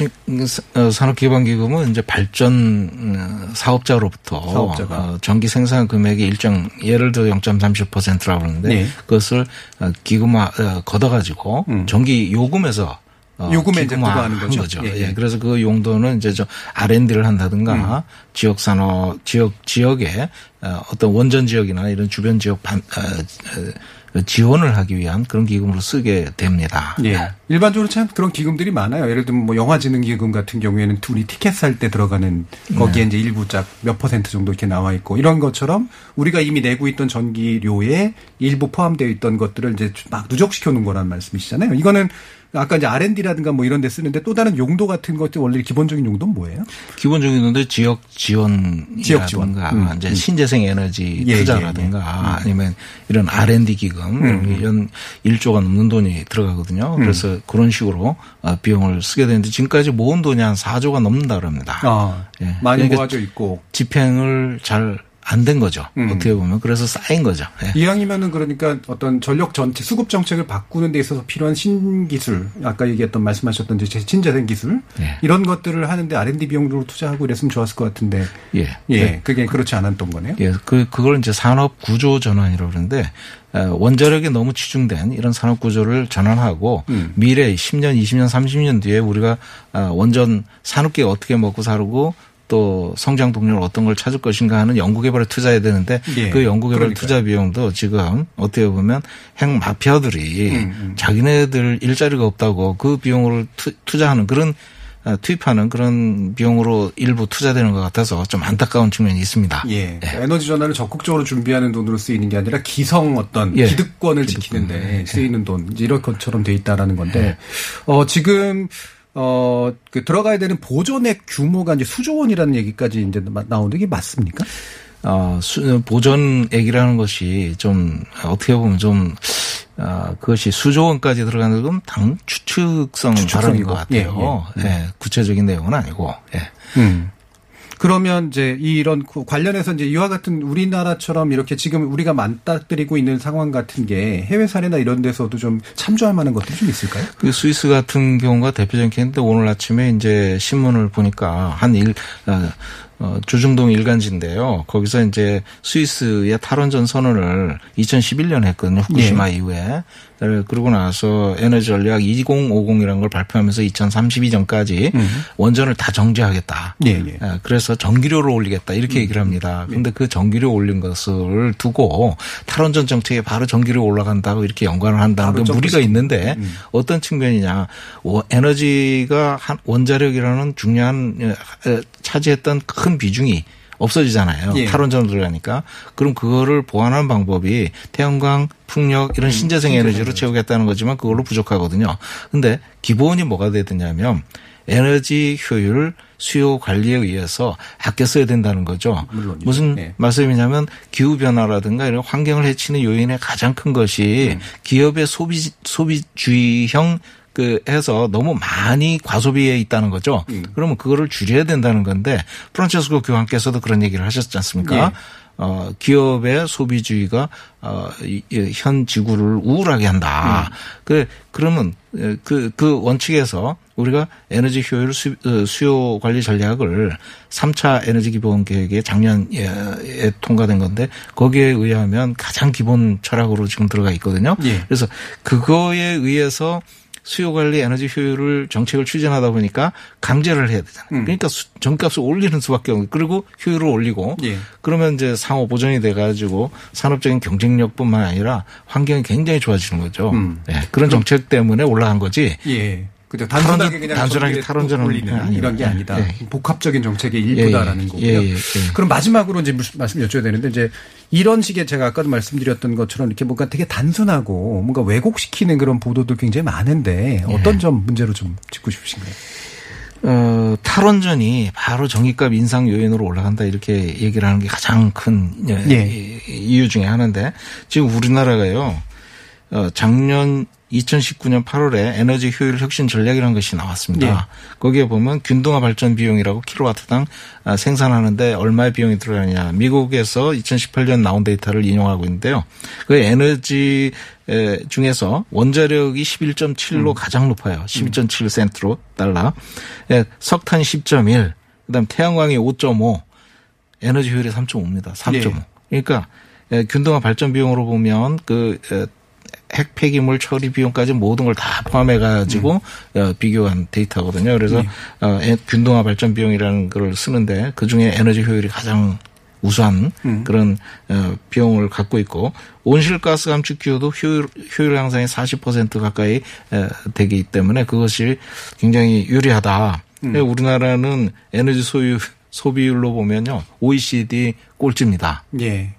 어, 산업기반기금은 이제 발전 어, 사업자로부터 사업자가. 어, 전기 생산 금액의 일정 예를 들어 0.30%라고 하는데 네. 그것을 어, 기금화 어, 걷어가지고 음. 전기 요금에서 어, 요금에 이제 부과하는 거죠. 거죠. 예, 예, 예. 그래서 그 용도는 이제 저 R&D를 한다든가 음. 지역 산업 지역 지역에 어, 어떤 원전 지역이나 이런 주변 지역 반, 어, 어, 지원을 하기 위한 그런 기금으로 쓰게 됩니다. 예. 일반적으로 참 그런 기금들이 많아요. 예를 들면 뭐 영화진흥기금 같은 경우에는 우리 티켓 살 때 들어가는 거기에 이제 일부 짝 몇 퍼센트 정도 이렇게 나와 있고 이런 것처럼 우리가 이미 내고 있던 전기료에 일부 포함되어 있던 것들을 이제 막 누적시켜 놓은 거란 말씀이시잖아요. 이거는 아까 이제 R&D라든가 뭐 이런 데 쓰는데 또 다른 용도 같은 것들 원래 기본적인 용도는 뭐예요? 기본적인 건데 지역 지원이라든가 지역 지원. 음, 이제 음. 신재생 에너지 예, 투자라든가 예, 예. 아니면 이런 R&D 기금 음. 이런 1조가 넘는 돈이 들어가거든요. 그래서 그런 식으로 어, 비용을 쓰게 되는데 지금까지 모은 돈이 한 4조가 넘는다 그럽니다. 아, 예. 많이 그러니까 모아져 있고 집행을 잘 안 된 거죠. 음. 어떻게 보면 그래서 쌓인 거죠. 예. 이왕이면은 그러니까 어떤 전력 전체 수급 정책을 바꾸는 데 있어서 필요한 신기술 아까 얘기했던 말씀하셨던 이제 신재생 기술 예. 이런 것들을 하는데 R&D 비용으로 투자하고 이랬으면 좋았을 것 같은데 예. 예, 예. 그게 그렇지 않았던 거네요. 예, 그, 그걸 이제 산업 구조 전환이라고 그러는데, 어, 원자력에 너무 치중된 이런 산업 구조를 전환하고, 음. 미래 10년, 20년, 30년 뒤에 우리가 어, 원전 산업계가 어떻게 먹고 살고, 또 성장 동력을 어떤 걸 찾을 것인가 하는 연구개발에 투자해야 되는데 예, 그 연구개발. 투자 비용도 지금 어떻게 보면 핵 마피아들이 음, 음. 자기네들 일자리가 없다고 그 비용을 투, 투자하는 그런 어, 투입하는 그런 비용으로 일부 투자되는 것 같아서 좀 안타까운 측면이 있습니다. 예. 에너지 전환을 적극적으로 준비하는 돈으로 쓰이는 게 아니라 기성 어떤 예. 기득권을 기득권. 지키는데 예. 쓰이는 돈 이런 것처럼 돼 있다라는 건데 어 지금 어 그 들어가야 되는 보존액 규모가 이제 수조 원이라는 얘기까지 이제 나- 나오는데 이게 맞습니까? 어, 수, 보존액이라는 것이 좀 어떻게 보면 좀 어, 그것이 수조 원까지 들어가는 건 당 추측성. 발언인 것 같아요. 예, 예, 구체적인 내용은 아니고. 예. 음. 그러면 이제 이런 그 관련해서 이제 이와 같은 우리나라처럼 이렇게 지금 우리가 맞닥뜨리고 있는 상황 같은 게 해외 사례나 이런 데서도 좀 참조할 만한 것들이 좀 있을까요? 그 스위스 같은 경우가 대표적인 케인데 오늘 아침에 이제 신문을 보니까 한 일, 어, 어, 주중동 일간지인데요. 거기서 이제 스위스의 탈원전 선언을 2011년에 했거든요. 후쿠시마 이후에. 네, 그러고 나서 에너지 전략 2050이라는 걸 발표하면서 2032년까지 원전을 다 정지하겠다. 예, 예. 예, 그래서 전기료를 올리겠다 이렇게 얘기를 합니다. 그런데 그 전기료 올린 것을 두고 탈원전 정책에 바로 전기료 올라간다고 이렇게 연관을 한다는 게 무리가. 있는데 어떤 측면이냐 워- 에너지가 한 원자력이라는 중요한 에, 에, 차지했던 큰 비중이 없어지잖아요. 예. 탈원전으로 들어가니까. 그럼 그거를 보완하는 방법이 태양광, 풍력 이런 신재생 에너지로 채우겠다는 거지만 그걸로 부족하거든요. 근데 기본이 뭐가 되느냐면 에너지 효율 수요 관리에 의해서 아껴 써야 된다는 거죠. 물론이죠. 무슨 네. 말씀이냐면 기후 변화라든가 이런 환경을 해치는 요인의 가장 큰 것이 음. 기업의 소비 소비주의형 그 해서 너무 많이 과소비에 있다는 거죠. 음. 그러면 그거를 줄여야 된다는 건데 프란체스코 교황께서도 그런 얘기를 하셨지 않습니까? 예. 어, 기업의 소비주의가 어, 현 지구를 우울하게 한다. 그 그러면 그그 원칙에서 우리가 에너지 효율 수, 어, 수요 관리 전략을 3차 에너지 기본 계획에 작년에 통과된 건데 거기에 의하면 가장 기본 철학으로 지금 들어가 있거든요. 예. 그래서 그거에 의해서 수요 관리 에너지 효율을 정책을 추진하다 보니까 강제를 해야 되잖아요. 음. 그러니까 수- 전값을 올리는 수밖에 없고 그리고 효율을 올리고 예. 그러면 이제 상호 보존이 돼 가지고 산업적인 경쟁력뿐만 아니라 환경이 굉장히 좋아지는 거죠. 음. 예, 그런 정책 때문에 올라간 거지. 예. 그죠. 단순하게 탈원전- 그냥 단순하게 뚝 올리는. 이런 게 아니다. 예. 복합적인 정책의 일부다라는 예, 예. 거고요. 예, 예, 예. 그럼 마지막으로 이제 말씀 여쭤야 되는데 이제 이런 식의 제가 아까도 말씀드렸던 것처럼 이렇게 뭔가 되게 단순하고 뭔가 왜곡시키는 그런 보도도 굉장히 많은데 예. 어떤 점 문제로 좀 짚고 싶으신가요? 어, 탈원전이 바로 전기값 인상 요인으로 올라간다 이렇게 얘기를 하는 게 가장 큰 예, 예. 이- 이유 중에 하나인데 지금 우리나라가요. 어, 작년 2019년 8월에 에너지 효율 혁신 전략이라는 것이 나왔습니다. 거기에 보면 균등화 발전 비용이라고 킬로와트당 아, 생산하는데 얼마의 비용이 들어가느냐. 미국에서 2018년 나온 데이터를 인용하고 있는데요. 그 에너지 에, 중에서 원자력이 11.7로 가장 높아요. 12.7센트로 달러. 예, 석탄 10.1, 그다음 태양광이 5.5, 에너지 효율이 3.5입니다. 3.5. 예. 그러니까 예, 균등화 발전 비용으로 보면 그 에, 핵 폐기물 처리 비용까지 모든 걸 다 포함해 가지고 음. 비교한 데이터거든요. 그래서 네. 어, 균등화 발전 비용이라는 걸 쓰는데 그 중에 에너지 효율이 가장 우수한 음. 그런 어, 비용을 갖고 있고 온실가스 감축 기여도 효율 효율 향상이 40% 가까이 에, 되기 때문에 그것이 굉장히 유리하다. 음. 우리나라는 에너지 소유 소비율로 보면요 OECD 꼴찌입니다. 예.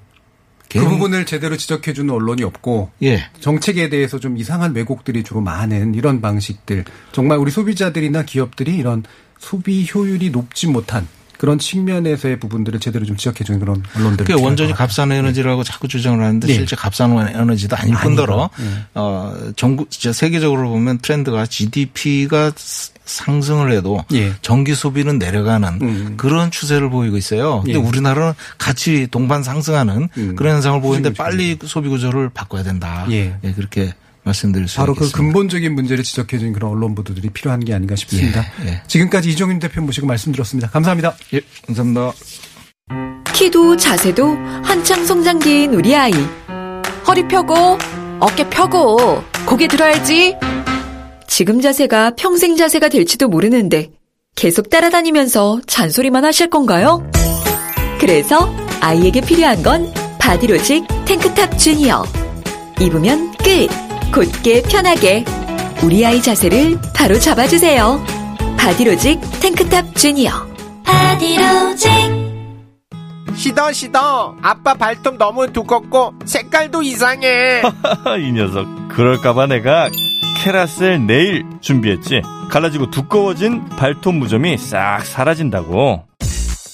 그 부분을 제대로 지적해주는 언론이 없고 예. 정책에 대해서 좀 이상한 왜곡들이 주로 많은 이런 방식들 정말 우리 소비자들이나 기업들이 이런 소비 효율이 높지 못한 그런 측면에서의 부분들을 제대로 좀 지적해주는 그런 언론들. 그 원전이 값싼 에너지라고 자꾸 주장을 하는데 네. 실제 값싼 에너지도 아닐 뿐더러 네. 어 전국 세계적으로 보면 트렌드가 GDP가 상승을 해도 예. 전기 소비는 내려가는 음. 그런 추세를 보이고 있어요. 근데 예. 우리나라는 같이 동반 상승하는 음. 그런 현상을 보이는데 빨리 소비 구조를 바꿔야 된다. 예. 예 그렇게 말씀드릴 수 바로 있겠습니다. 그 근본적인 문제를 지적해 준 그런 언론 보도들이 필요한 게 아닌가 싶습니다. 예, 예. 지금까지 이종윤 대표 모시고 말씀드렸습니다. 감사합니다. 예, 감사합니다. 키도 자세도 한창 성장기인 우리 아이. 허리 펴고 어깨 펴고 고개 들어야지. 지금 자세가 평생 자세가 될지도 모르는데 계속 따라다니면서 잔소리만 하실 건가요? 그래서 아이에게 필요한 건 바디로직 탱크탑 주니어. 입으면 끝. 곧게 편하게 우리 아이 자세를 바로 잡아주세요. 바디로직 탱크탑 주니어. 바디로직. 시더 시더 아빠 발톱 너무 두껍고 색깔도 이상해. 이 녀석 그럴까봐 내가 캐라셀 네일 준비했지. 갈라지고 두꺼워진 발톱 무좀이 싹 사라진다고.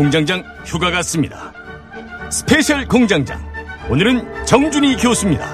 공장장 휴가 갔습니다. 스페셜 공장장. 오늘은 정준희 교수입니다.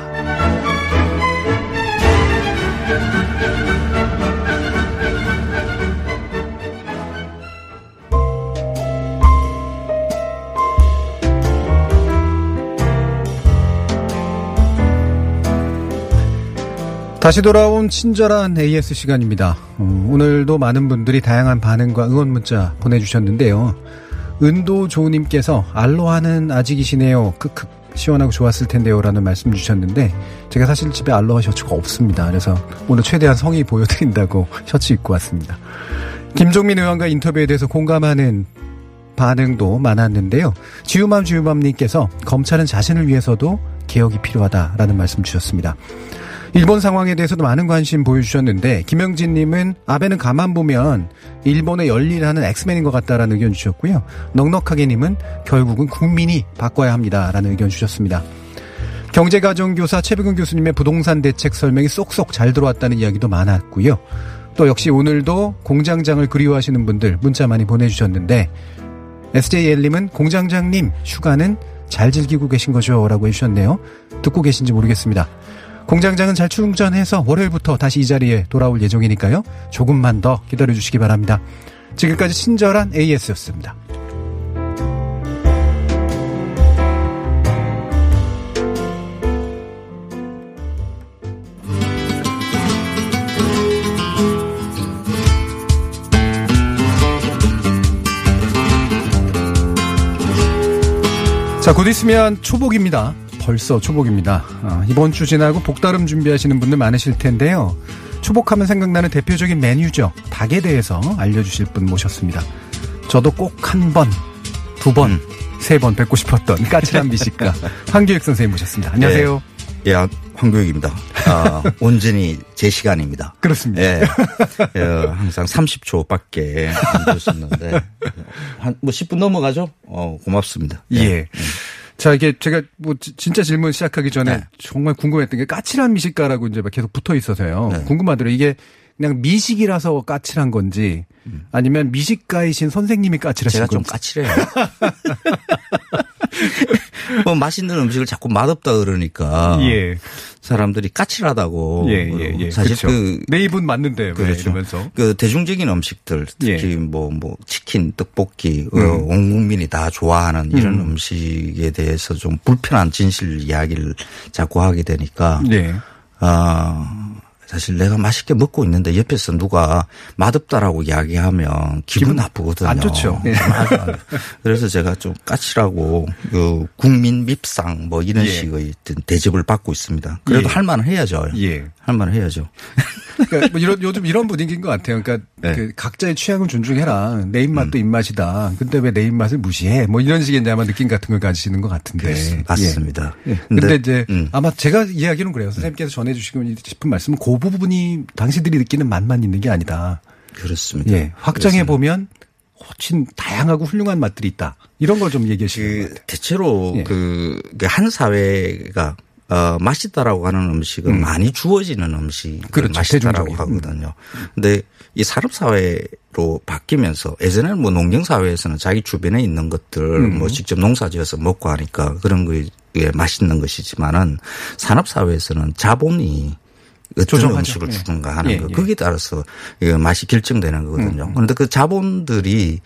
다시 돌아온 친절한 AS 시간입니다. 어, 오늘도 많은 분들이 다양한 반응과 응원 문자 보내주셨는데요. 은도조님께서 알로하는 아직이시네요. 크크 시원하고 좋았을 텐데요 라는 말씀 주셨는데 제가 사실 집에 알로하 셔츠가 없습니다. 그래서 오늘 최대한 성의 보여드린다고 셔츠 입고 왔습니다. 김종민 의원과 인터뷰에 대해서 공감하는 반응도 많았는데요. 지우맘 지우맘님께서 검찰은 자신을 위해서도 개혁이 필요하다라는 말씀 주셨습니다. 일본 상황에 대해서도 많은 관심 보여주셨는데 김영진님은 아베는 가만 보면 일본의 열일하는 엑스맨인 것 같다라는 의견 주셨고요. 넉넉하게님은 결국은 국민이 바꿔야 합니다라는 의견 주셨습니다. 경제가정교사 최백은 교수님의 부동산 대책 설명이 쏙쏙 잘 들어왔다는 이야기도 많았고요. 또 역시 오늘도 공장장을 그리워하시는 분들 문자 많이 보내주셨는데 SJL님은 공장장님 휴가는 잘 즐기고 계신 거죠? 라고 해주셨네요. 듣고 계신지 모르겠습니다. 공장장은 잘 충전해서 월요일부터 다시 이 자리에 돌아올 예정이니까요. 조금만 더 기다려 주시기 바랍니다. 지금까지 친절한 AS였습니다. 자, 곧 있으면 초복입니다. 벌써 초복입니다. 어, 이번 주 지나고 복다름 준비하시는 분들 많으실 텐데요. 초복하면 생각나는 대표적인 메뉴죠. 닭에 대해서 알려주실 분 모셨습니다. 저도 꼭 한 번, 두 번, 음. 세번 뵙고 싶었던 까칠한 미식가 황교익 선생님 모셨습니다. 안녕하세요. 예, 예 황교익입니다. 아, 온전히 제 시간입니다. 그렇습니다. 예. 어, 항상 30초밖에 안 줬었는데 한뭐 10분 넘어가죠? 어, 고맙습니다. 예. 자, 이게 제가 뭐 지- 진짜 질문 시작하기 전에 정말 궁금했던 게 까칠한 미식가라고 이제 막 계속 붙어 있어서요. 궁금하더라고요. 이게 그냥 미식이라서 까칠한 건지 아니면 미식가이신 선생님이 까칠하신 제가 건지. 좀 까칠해요. 뭐 맛있는 음식을 자꾸 맛없다 그러니까 예. 사람들이 까칠하다고 예, 예, 예. 사실 그렇죠. 그내 입은 맞는데 왜 그렇죠. 이러면서. 그 대중적인 음식들 특히 예. 뭐뭐 치킨, 떡볶이 어, 음. 온 국민이 다 좋아하는 이런 음. 음. 식에 대해서 좀 불편한 진실 이야기를 자꾸 하게 되니까 네. 아 사실 내가 맛있게 먹고 있는데 옆에서 누가 맛없다라고 이야기하면 기분, 기분 나쁘거든요. 안 좋죠. 예. 아주 안 좋아요. 그래서 제가 좀 까칠하고 그 국민 밉상 뭐 이런 예. 식의 대접을 받고 있습니다. 그래도 예. 할 만은 해야죠. 예. 할 만은 해야죠. 그러니까 뭐 이런 요즘 이런 분위기인 것 같아요. 그러니까 네. 그 각자의 취향을 존중해라. 내 음. 입맛도 입맛이다. 근데 왜 내 입맛을 무시해? 뭐 이런 식의 이제 아마 느낌 같은 걸 가지시는 것 같은데. 그렇습니다. 맞습니다. 예. 예. 근데, 근데 이제 음. 아마 제가 이야기는 그래요. 선생님께서 전해주시고 싶은 말씀은 그 부분이 당신들이 느끼는 맛만 있는 게 아니다. 그렇습니다. 예. 확장해 보면 훨씬 다양하고 훌륭한 맛들이 있다. 이런 걸 좀 얘기하시는 것 같아요. 대체로 예. 그한 사회가 어, 맛있다라고 하는 음식은 음. 많이 주어지는 음식 그렇죠. 맛있다라고 대중적인. 하거든요. 근데 이 산업 사회로 바뀌면서 예전에는 뭐 농경 사회에서는 자기 주변에 있는 것들 음. 뭐 직접 농사지어서 먹고 하니까 그런 거에 맛있는 것이지만은 산업 사회에서는 자본이 어떤 조정하죠. 음식을 예. 주는가 하는 예, 거 예. 거기에 따라서 이 맛이 결정되는 거거든요. 그런데 그 자본들이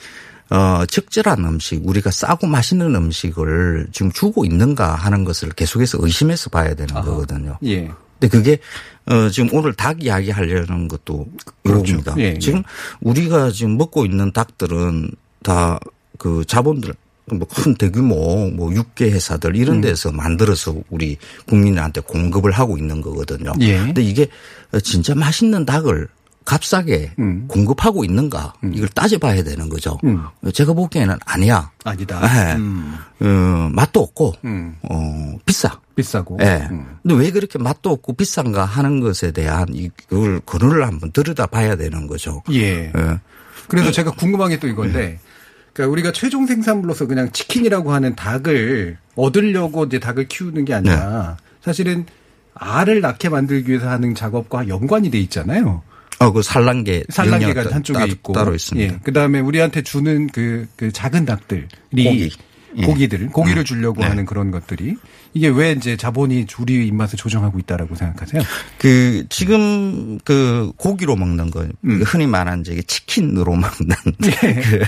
어, 적절한 음식, 우리가 싸고 맛있는 음식을 지금 주고 있는가 하는 것을 계속해서 의심해서 봐야 되는 거거든요. 예. 근데 그게 어 지금 오늘 닭 이야기 하려는 것도 그렇죠. 이겁니다. 예, 예. 지금 우리가 지금 먹고 있는 닭들은 다 그 자본들 뭐큰 대규모 뭐 육계 회사들 이런 음. 데서 만들어서 우리 국민한테 공급을 하고 있는 거거든요. 예. 근데 이게 진짜 맛있는 닭을 값싸게 음. 공급하고 있는가 이걸 따져봐야 되는 거죠. 음. 제가 보기에는 아니야. 아니다. 예. 음. 어, 맛도 없고 음. 어, 비싸. 비싸고. 예. 음. 근데 왜 그렇게 맛도 없고 비싼가 하는 것에 대한 이걸 근원을 한번 들여다 봐야 되는 거죠. 예. 예. 그래서 제가 궁금한 게 또 이건데, 그러니까 우리가 최종 생산물로서 그냥 치킨이라고 하는 닭을 얻으려고 이제 닭을 키우는 게 아니라 사실은 알을 낳게 만들기 위해서 하는 작업과 연관이 돼 있잖아요. 어, 그 산란계. 산란계가 한쪽에 따- 있고, 따로 있습니다. 예. 그 다음에 우리한테 주는 그, 그 작은 닭들이 고기. 예. 고기들, 고기를 주려고 네. 하는 그런 것들이 이게 왜 이제 자본이 우리 입맛을 조정하고 있다라고 생각하세요? 그 지금 그 고기로 먹는 거 음. 흔히 말하는 이제 치킨으로 먹는 예. 그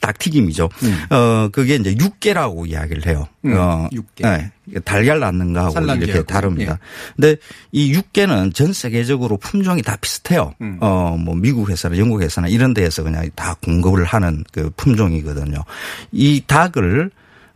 닭튀김이죠. 어 그게 이제 육개라고 이야기를 해요. 음, 어 육개. 네. 달걀 낳는 거하고 산란계하고. 이렇게 다릅니다. 예. 근데 이 육개는 전 세계적으로 품종이 다 비슷해요. 음. 어뭐 미국 회사나 영국 회사나 이런 데에서 그냥 다 공급을 하는 그 품종이거든요. 이 닭을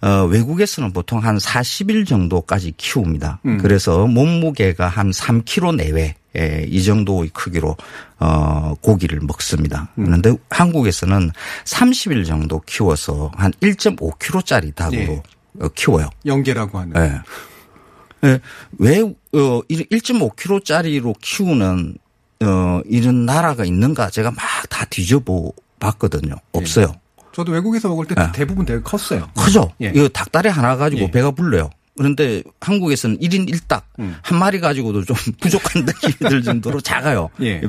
어, 외국에서는 보통 한 40일 정도까지 키웁니다. 음. 그래서 몸무게가 한 3kg 내외. 예, 이 정도의 크기로 어 고기를 먹습니다. 음. 그런데 한국에서는 30일 정도 키워서 한 1.5kg짜리 닭으로 예. 어, 키워요. 연계라고 하는. 예. 예, 왜, 어, 1.5kg짜리로 키우는, 어, 이런 나라가 있는가 제가 막 다 뒤져보 봤거든요. 없어요. 저도 외국에서 먹을 때 예. 대부분 되게 컸어요. 크죠? 예. 이거 닭다리 하나 가지고 예. 배가 불러요. 그런데 한국에서는 1인 1닭 음. 한 마리 가지고도 좀 부족한 느낌이 들 정도로 작아요. 예.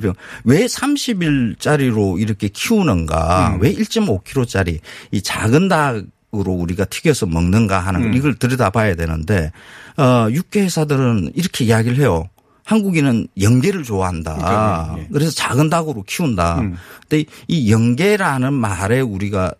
왜 30일짜리로 이렇게 키우는가? 음. 왜 1.5kg짜리 이 작은 닭 으로 우리가 튀겨서 먹는가 하는 걸 음. 이걸 들여다봐야 되는데 어, 육계 회사들은 이렇게 이야기를 해요. 한국인은 연계를 좋아한다. 그러니까요. 예. 그래서 작은 닭으로 키운다. 음. 근데 이 연계라는 말에 우리가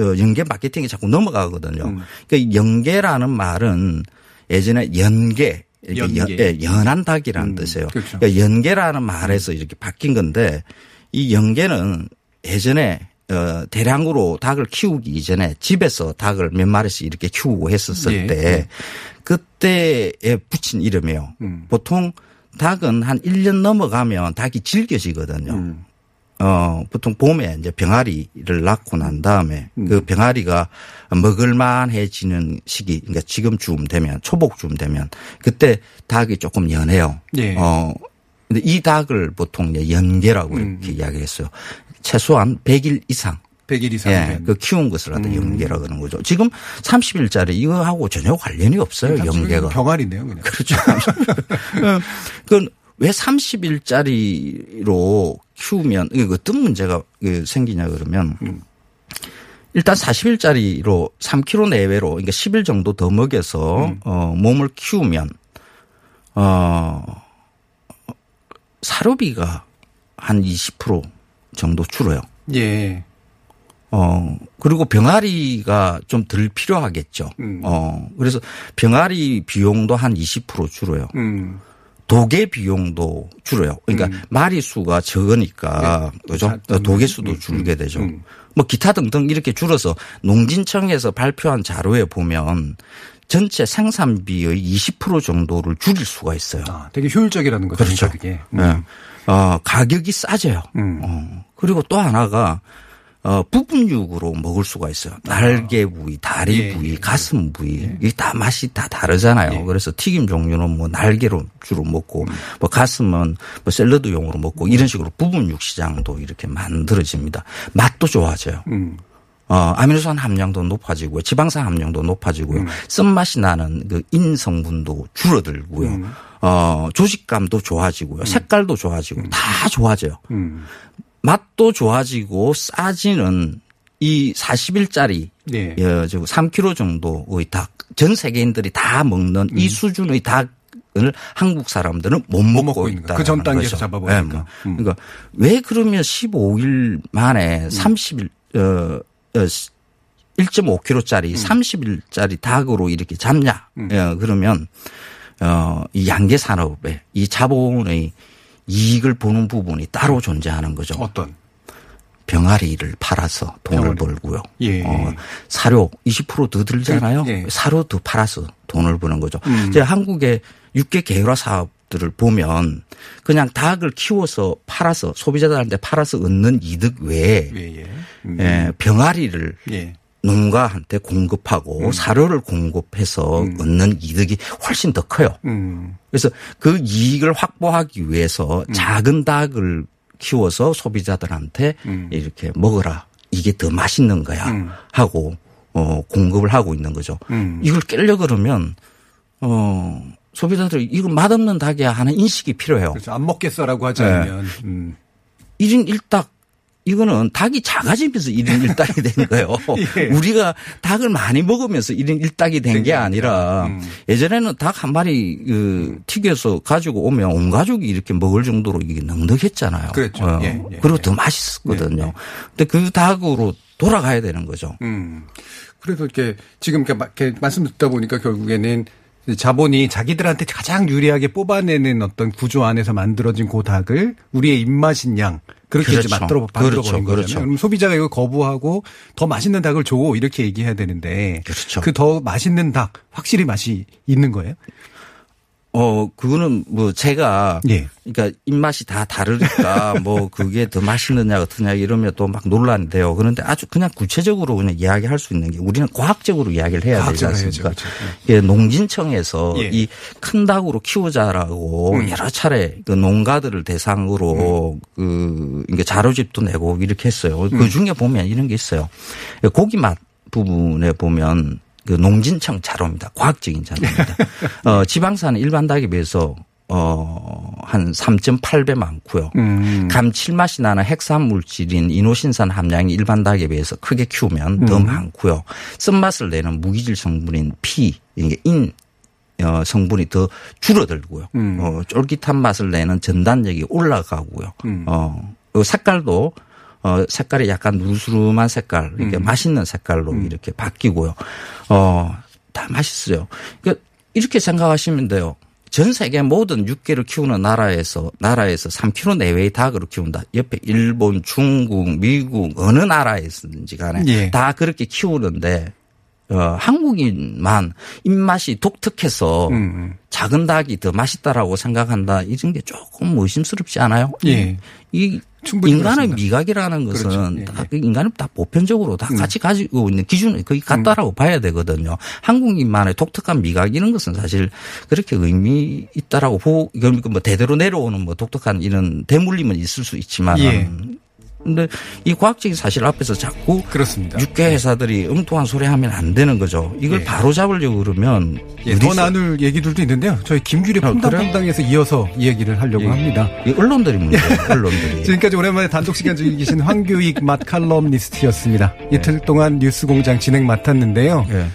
어, 연계 마케팅이 자꾸 넘어가거든요. 음. 그러니까 이 연계라는 말은 예전에 연계, 이렇게 연계. 연- 예, 연한 닭이라는 음, 뜻이에요. 그렇죠. 그러니까 연계라는 말에서 이렇게 바뀐 건데 이 연계는 예전에 어, 대량으로 닭을 키우기 이전에 집에서 닭을 몇 마리씩 이렇게 키우고 했었을 예, 때 예. 그때에 붙인 이름이에요. 음. 보통 닭은 한 1년 넘어가면 닭이 질겨지거든요. 음. 어, 보통 봄에 이제 병아리를 낳고 난 다음에 그 병아리가 먹을만해지는 시기, 그러니까 지금쯤 되면 초복쯤 되면 그때 닭이 조금 연해요. 예. 어, 근데 이 닭을 보통 이제 연계라고 이렇게 이야기했어요. 최소한 100일 이상. 100일 이상. 예, 그 키운 것을 갖다 연계라 그러는 거죠. 지금 30일짜리 이거하고 전혀 관련이 없어요. 연계가. 병아리네요, 그냥. 그렇죠. 그건 왜 30일짜리로 키우면 이거 어떤 문제가 그 생기냐 그러면 일단 40일짜리로 3kg 내외로 그러니까 10일 정도 더 먹여서 어 몸을 키우면 어 사료비가 한 20% 정도 줄어요. 예. 어, 그리고 병아리가 좀 덜 필요하겠죠. 음. 어, 그래서 병아리 비용도 한 20% 줄어요. 음. 도개 비용도 줄어요. 그러니까 마리 수가 적으니까 그죠? 도개 수도 줄게 되죠. 뭐 기타 등등 이렇게 줄어서 농진청에서 발표한 자료에 보면 전체 생산비의 20% 정도를 줄일 수가 있어요. 아, 되게 효율적이라는 거죠. 그렇죠. 그게. 네. 어, 가격이 싸져요. 음. 어, 그리고 또 하나가 어, 부분육으로 먹을 수가 있어요. 날개 부위, 다리 예, 부위, 가슴 부위. 이게 다 맛이 다 다르잖아요. 그래서 튀김 종류는 뭐 날개로 주로 먹고 뭐 가슴은 뭐 샐러드용으로 먹고 이런 식으로 부분육 시장도 이렇게 만들어집니다. 맛도 좋아져요. 음. 어, 아미노산 함량도 높아지고요. 지방산 함량도 높아지고요. 쓴맛이 나는 그 인성분도 줄어들고요. 어, 조직감도 좋아지고요. 색깔도 좋아지고 다 좋아져요. 음. 맛도 좋아지고 싸지는 이 40일짜리 네. 예, 저 3kg 정도의 닭, 전 세계인들이 다 먹는 이 수준의 닭을 한국 사람들은 못 먹고, 있다. 그 전 단계에서 잡아보니까. 뭐. 그러니까 왜 그러면 15일 만에 30일 어, 어 1.5kg짜리 30일짜리 닭으로 이렇게 잡냐? 예, 그러면 어, 이 양계 산업에 이 자본의 이익을 보는 부분이 따로 존재하는 거죠. 어떤? 병아리를 팔아서 돈을 벌고요. 예. 어, 사료 20%더 들잖아요. 그, 예. 사료 더 팔아서 돈을 버는 거죠. 음. 이제 한국의 육계 계열화 사업들을 보면 그냥 닭을 키워서 팔아서 소비자들한테 팔아서 얻는 이득 외에 예, 예. 예, 병아리를 예. 농가한테 공급하고 음. 사료를 공급해서 얻는 이득이 훨씬 더 커요. 음. 그래서 그 이익을 확보하기 위해서 작은 닭을 키워서 소비자들한테 이렇게 먹어라. 이게 더 맛있는 거야. 음. 하고 어 공급을 하고 있는 거죠. 음. 이걸 깨려 그러면 어 소비자들이 이거 맛없는 닭이야 하는 인식이 필요해요. 그래서 안 먹겠어라고 하지 네. 않으면. 음. 1인 1닭 이거는 닭이 작아지면서 1인 1닭이 된 거예요. 예. 우리가 닭을 많이 먹으면서 1인 1닭이 된 게 아니라 음. 예전에는 닭 한 마리 그 튀겨서 가지고 오면 온 가족이 이렇게 먹을 정도로 이게 넉넉했잖아요. 그랬죠. 어, 예, 예, 그리고 더 맛있었거든요. 근데 그 닭으로 돌아가야 되는 거죠. 음. 그래서 이렇게 지금 이렇게 말씀 듣다 보니까 결국에는 자본이 자기들한테 가장 유리하게 뽑아내는 어떤 구조 안에서 만들어진 그 닭을 우리의 입맛인 양 그렇게 그렇죠. 이제 만들어 만들어 그렇죠. 버린 거잖아요. 그렇죠. 그럼 소비자가 이걸 거부하고 더 맛있는 닭을 줘 이렇게 얘기해야 되는데 그렇죠. 그더 맛있는 닭 확실히 맛이 있는 거예요? 어, 그거는 뭐 제가 예. 그러니까 입맛이 다 다르니까 뭐 그게 더 맛있느냐 어떠냐 이러면 또 막 논란이 돼요. 그런데 아주 그냥 구체적으로 그냥 이야기할 수 있는 게 우리는 과학적으로 이야기를 해야 되지 않습니까? 해야죠. 그렇죠. 이게 농진청에서 예. 이큰 닭으로 키우자라고 음. 여러 차례 그 농가들을 대상으로 그 이게 자료집도 내고 이렇게 했어요. 음. 그 중에 보면 이런 게 있어요. 고기 맛 부분에 보면 그 농진청 자료입니다. 과학적인 자료입니다. 어, 지방산은 일반 닭에 비해서 어, 한 3.8배 많고요. 음. 감칠맛이 나는 핵산 물질인 이노신산 함량이 일반 닭에 비해서 크게 키우면 더 음. 많고요. 쓴맛을 내는 무기질 성분인 피, 이게 인 어, 성분이 더 줄어들고요. 음. 어, 쫄깃한 맛을 내는 전단력이 올라가고요. 음. 어, 그 색깔도 어, 색깔이 약간 누수름한 색깔, 이렇게 음. 맛있는 색깔로 이렇게 바뀌고요. 어, 다 맛있어요. 그러니까 이렇게 생각하시면 돼요. 전 세계 모든 육개를 키우는 나라에서 나라에서 3kg 내외의 닭으로 키운다. 옆에 일본, 중국, 미국 어느 나라에서든지 간에 예. 다 그렇게 키우는데 어, 한국인만 입맛이 독특해서 음. 작은 닭이 더 맛있다라고 생각한다. 이런 게 조금 의심스럽지 않아요? 예. 이 충분히 인간의 그렇습니다. 미각이라는 것은 그렇죠. 예, 다 인간은 다 보편적으로 다 음. 같이 가지고 있는 기준이 거의 같다라고 봐야 되거든요. 한국인만의 독특한 미각 이런 것은 사실 그렇게 의미 있다라고 보고 이건 뭐 대대로 내려오는 뭐 독특한 이런 대물림은 있을 수 있지만 예. 근데 이 과학적인 사실 앞에서 자꾸 그렇습니다. 육계 회사들이 엉뚱한 소리 하면 안 되는 거죠. 이걸 예. 바로 잡으려고 그러면 예, 더 나눌 얘기들도 있는데요. 저희 김규리 아, 그래요? 퐁당에서 이어서 이 얘기를 하려고 예. 합니다. 이 언론들이 문제예요. 언론들이. 지금까지 오랜만에 단독 시간 즐기신 황교익 맛 칼럼니스트였습니다. 이틀 동안 뉴스 공장 진행 맡았는데요. 예.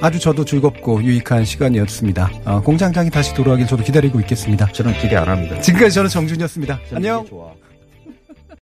아주 저도 즐겁고 유익한 시간이었습니다. 어, 공장장이 다시 돌아가길 저도 기다리고 있겠습니다. 저는 기대 안 합니다. 지금까지 저는 정준이었습니다. 안녕.